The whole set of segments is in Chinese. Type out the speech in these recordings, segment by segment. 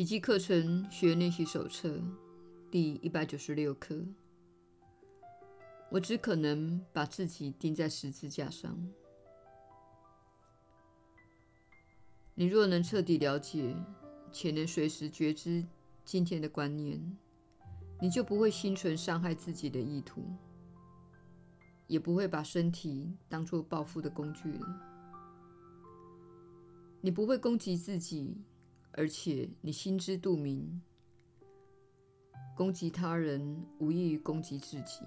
奇迹课程学练习手册第一百九十六课。我只可能把自己钉在十字架上。你若能彻底了解，且能随时觉知今天的观念，你就不会心存伤害自己的意图，也不会把身体当作报复的工具了。你不会攻击自己。而且你心知肚明，攻击他人无异于攻击自己。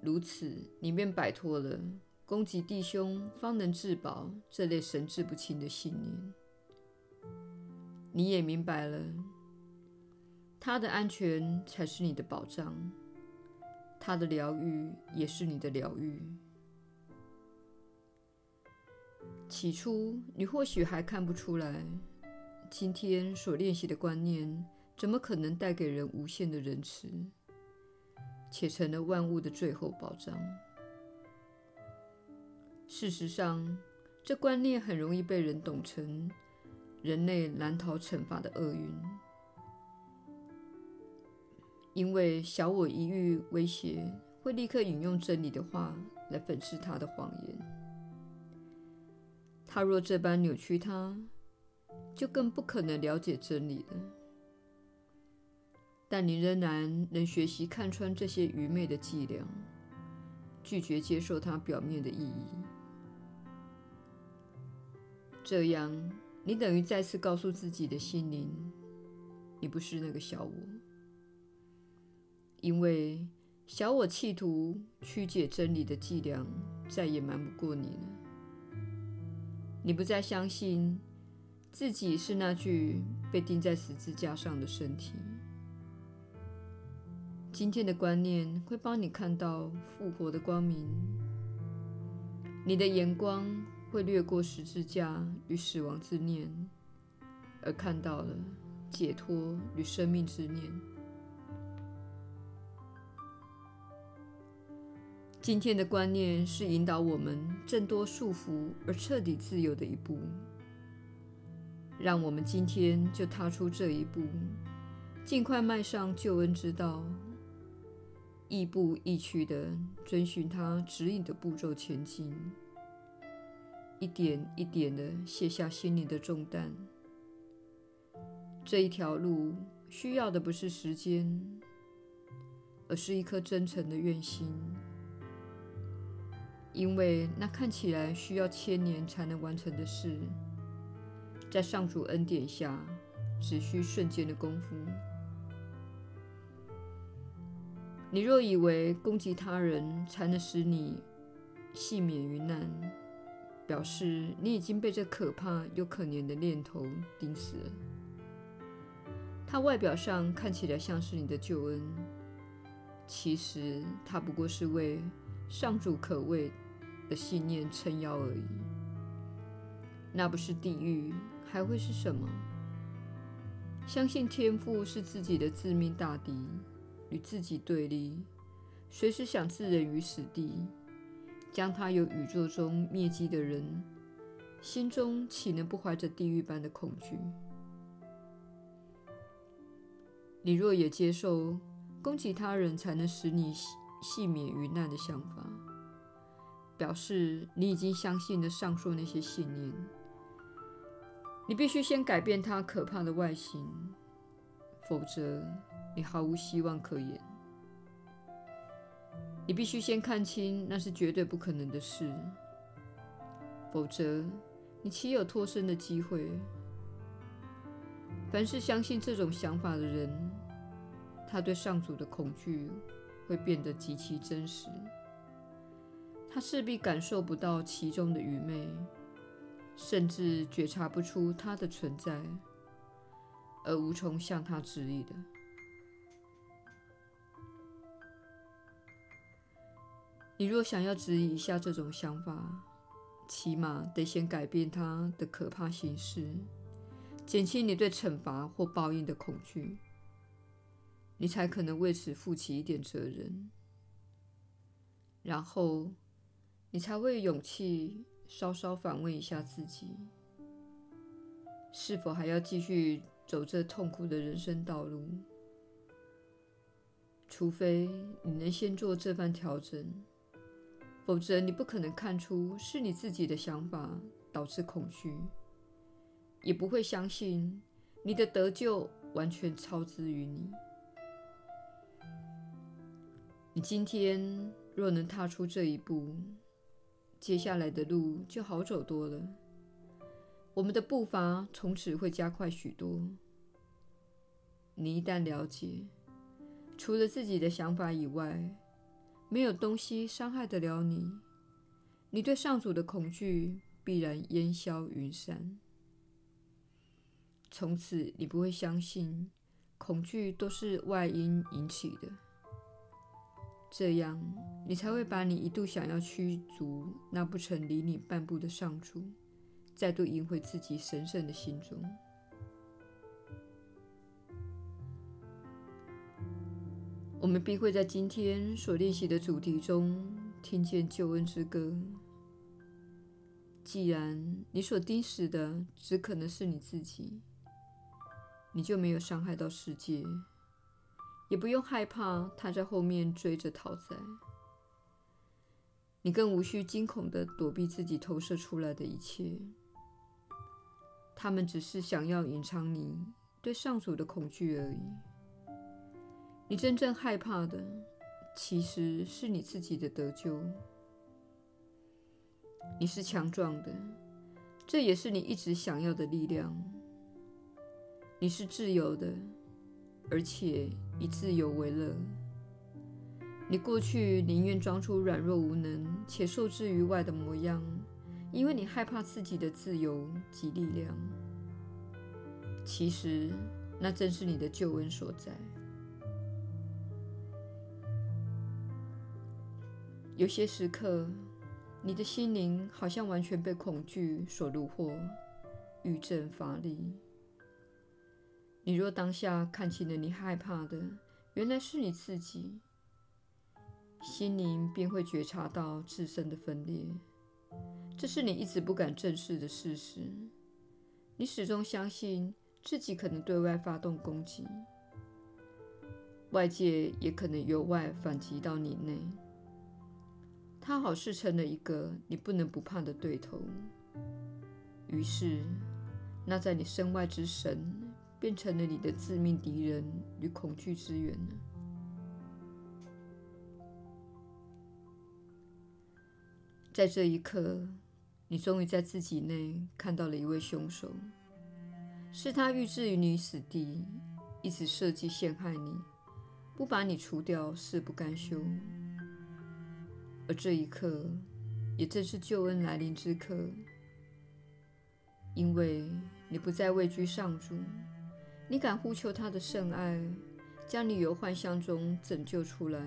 如此，你便摆脱了攻击弟兄方能自保这类神志不清的信念。你也明白了，他的安全才是你的保障，他的疗愈也是你的疗愈。起初，你或许还看不出来，今天所练习的观念怎么可能带给人无限的仁慈，且成了万物的最后保障。事实上，这观念很容易被人懂成人类难逃惩罚的厄运，因为小我一遇威胁，会立刻引用真理的话来粉饰他的谎言。他若这般扭曲它，就更不可能了解真理了。但你仍然能学习看穿这些愚昧的伎俩，拒绝接受它表面的意义。这样，你等于再次告诉自己的心灵：你不是那个小我，因为小我企图曲解真理的伎俩，再也瞒不过你了。你不再相信自己是那具被钉在十字架上的身体。今天的观念会帮你看到复活的光明。你的眼光会掠过十字架与死亡之念，而看到了解脱与生命之念。今天的观念是引导我们挣脱束缚而彻底自由的一步。让我们今天就踏出这一步，尽快迈上救恩之道，亦步亦趋地遵循他指引的步骤前进，一点一点地卸下心灵的重担。这一条路需要的不是时间，而是一颗真诚的愿心。因为那看起来需要千年才能完成的事，在上主恩典下，只需瞬间的功夫。你若以为攻击他人才能使你幸免于难，表示你已经被这可怕又可怜的念头钉死了。它外表上看起来像是你的救恩，其实它不过是为上主可畏的信念撑腰而已，那不是地狱，还会是什么？相信天赋是自己的致命大敌，与自己对立，随时想置人于死地，将他由宇宙中灭迹的人，心中岂能不怀着地狱般的恐惧？你若也接受攻击他人才能使你幸免于难的想法，表示你已经相信了上述那些信念。你必须先改变它可怕的外形，否则你毫无希望可言。你必须先看清那是绝对不可能的事，否则你岂有脱身的机会？凡是相信这种想法的人，他对上主的恐惧会变得极其真实。他势必感受不到其中的愚昧，甚至觉察不出它的存在，而无从向他质疑的。你若想要质疑一下这种想法，起码得先改变它的可怕形式，减轻你对惩罚或报应的恐惧，你才可能为此负起一点责任。然后。你才会有勇气稍稍反问一下自己：是否还要继续走这痛苦的人生道路？除非你能先做这番调整，否则你不可能看出是你自己的想法导致恐惧，也不会相信你的得救完全超之于你。你今天若能踏出这一步，接下来的路就好走多了。我们的步伐从此会加快许多。你一旦了解，除了自己的想法以外，没有东西伤害得了你。你对上主的恐惧必然烟消云散。从此，你不会相信恐惧都是外因引起的。这样，你才会把你一度想要驱逐那不曾离你半步的上主，再度迎回自己神圣的心中。我们必会在今天所练习的主题中听见救恩之歌。既然你所钉死的只可能是你自己，你就没有伤害到世界，也不用害怕他在后面追着讨债。你更无需惊恐地躲避自己投射出来的一切，他们只是想要隐藏你对上主的恐惧而已。你真正害怕的，其实是你自己的得救。你是强壮的，这也是你一直想要的力量。你是自由的，而且以自由为乐。你过去宁愿装出软弱无能且受制于外的模样，因为你害怕自己的自由及力量。其实，那正是你的救恩所在。有些时刻，你的心灵好像完全被恐惧所虏获，郁症乏力。你若当下看清了你害怕的，原来是你自己，心灵便会觉察到自身的分裂。这是你一直不敢正视的事实。你始终相信自己可能对外发动攻击，外界也可能由外反击到你内。他好似成了一个你不能不怕的对头，于是那在你身外之神变成了你的致命敌人与恐惧之源了。在这一刻，你终于在自己内看到了一位凶手，是他欲置于你死地，一直设计陷害你，不把你除掉誓不甘休。而这一刻，也正是救恩来临之刻，因为你不再畏惧上主，你敢呼求他的圣爱，将你由幻象中拯救出来。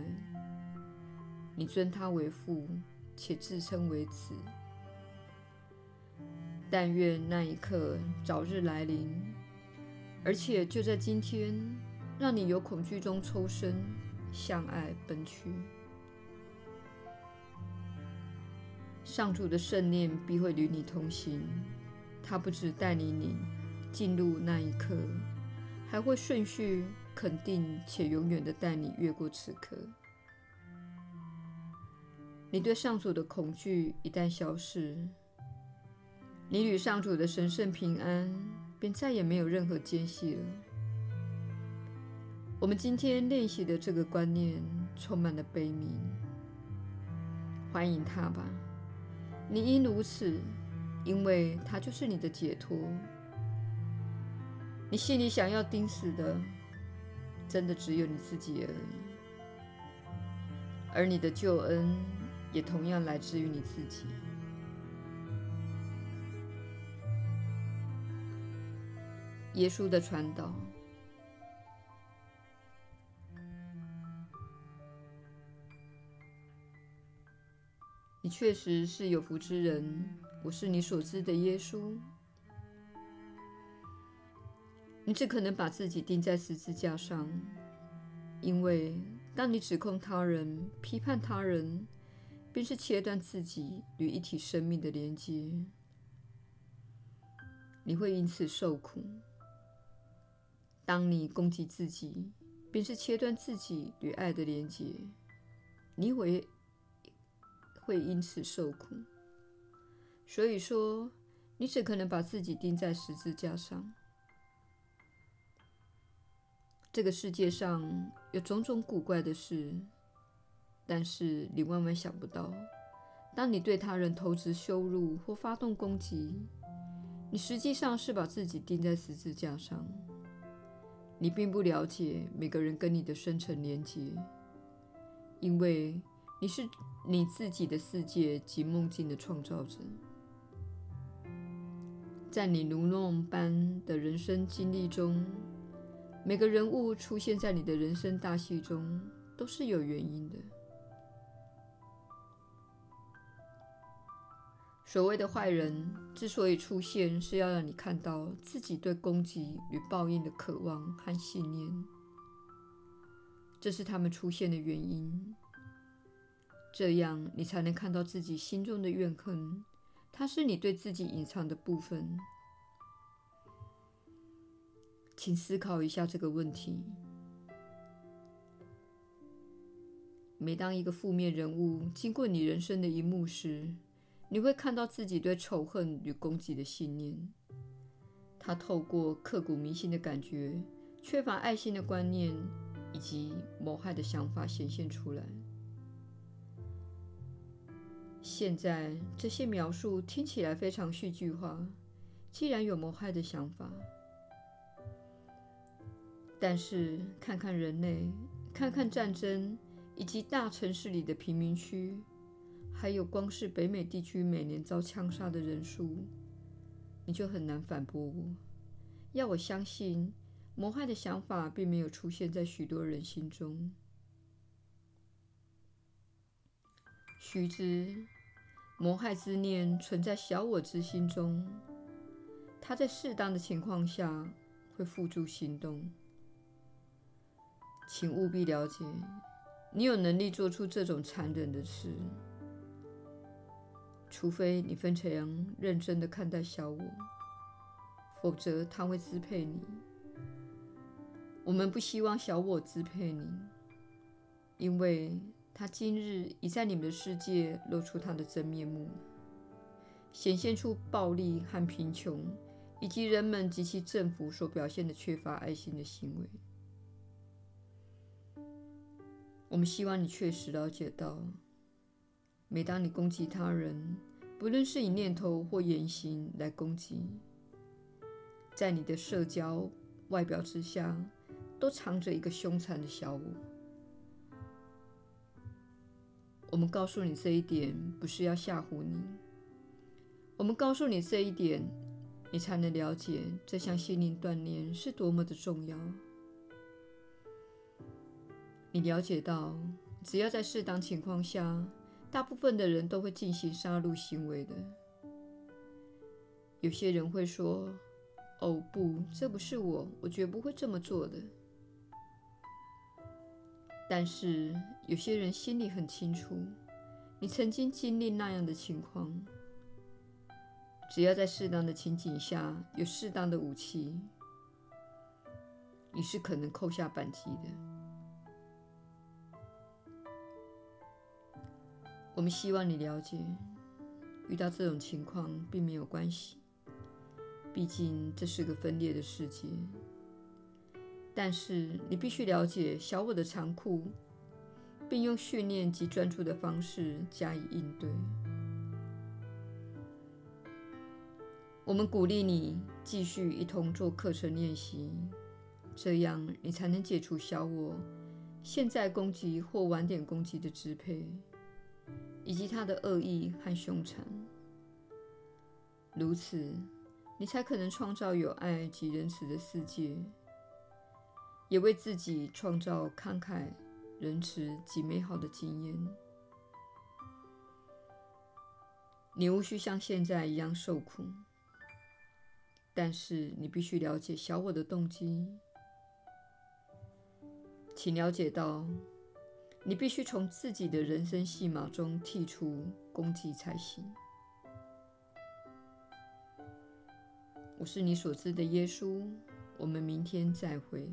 你尊他为父，且自称为子。但愿那一刻早日来临，而且就在今天，让你由恐惧中抽身，向爱奔去。上主的圣念必会与你同行，他不只带领你进入那一刻，还会顺序肯定且永远地带你越过此刻。你对上主的恐惧一旦消失，你与上主的神圣平安便再也没有任何间隙了。我们今天练习的这个观念充满了悲悯，欢迎他吧。你应如此，因为他就是你的解脱。你心里想要钉死的，真的只有你自己而已，而你的救恩也同样来自于你自己。耶稣的传导。你确实是有福之人，我是你所知的耶稣。你只可能把自己钉在十字架上，因为当你指控他人、批判他人，便是切断自己与一体生命的连接。你会因此受苦。当你攻击自己，便是切断自己与爱的连接，你会会因此受苦。所以说，你只可能把自己钉在十字架上。这个世界上有种种古怪的事，但是你万万想不到，当你对他人投掷羞辱或发动攻击，你实际上是把自己钉在十字架上。你并不了解每个人跟你的深层连结，因为你是你自己的世界及梦境的创造者。在你如梦般的人生经历中，每个人物出现在你的人生大戏中都是有原因的。所谓的坏人之所以出现，是要让你看到自己对攻击与报应的渴望和信念，这是他们出现的原因。这样你才能看到自己心中的怨恨，它是你对自己隐藏的部分。请思考一下这个问题：每当一个负面人物经过你人生的一幕时，你会看到自己对仇恨与攻击的信念，他透过刻骨铭心的感觉、缺乏爱心的观念以及谋害的想法显现出来。现在这些描述听起来非常戏剧化，既然有谋害的想法，但是看看人类，看看战争，以及大城市里的贫民区。还有，光是北美地区每年遭枪杀的人数，你就很难反驳我。要我相信，谋害的想法并没有出现在许多人心中。须知，谋害之念存在小我之心中，它在适当的情况下会付诸行动。请务必了解，你有能力做出这种残忍的事。除非你非常认真的看待小我，否则他会支配你。我们不希望小我支配你，因为他今日已在你们的世界露出他的真面目，显现出暴力和贫穷，以及人们及其政府所表现的缺乏爱心的行为。我们希望你确实了解到。每当你攻击他人，不论是以念头或言行来攻击，在你的社交外表之下，都藏着一个凶残的小我。我们告诉你这一点，不是要吓唬你。我们告诉你这一点，你才能了解这项心灵锻炼是多么的重要。你了解到，只要在适当情况下，大部分的人都会进行杀戮行为的。有些人会说：“哦，不，这不是我，我绝不会这么做的。”但是有些人心里很清楚，你曾经经历那样的情况。只要在适当的情景下，有适当的武器，你是可能扣下扳机的。我们希望你了解，遇到这种情况并没有关系，毕竟这是个分裂的世界。但是你必须了解小我的残酷，并用训练及专注的方式加以应对。我们鼓励你继续一同做课程练习，这样你才能解除小我现在攻击或晚点攻击的支配。以及他的恶意和凶残，如此，你才可能创造有爱及仁慈的世界，也为自己创造慷慨、仁慈及美好的经验。你无需像现在一样受苦，但是你必须了解小我的动机，请了解到。你必须从自己的人生戏码中剔除攻击才行。我是你所知的耶稣。我们明天再会。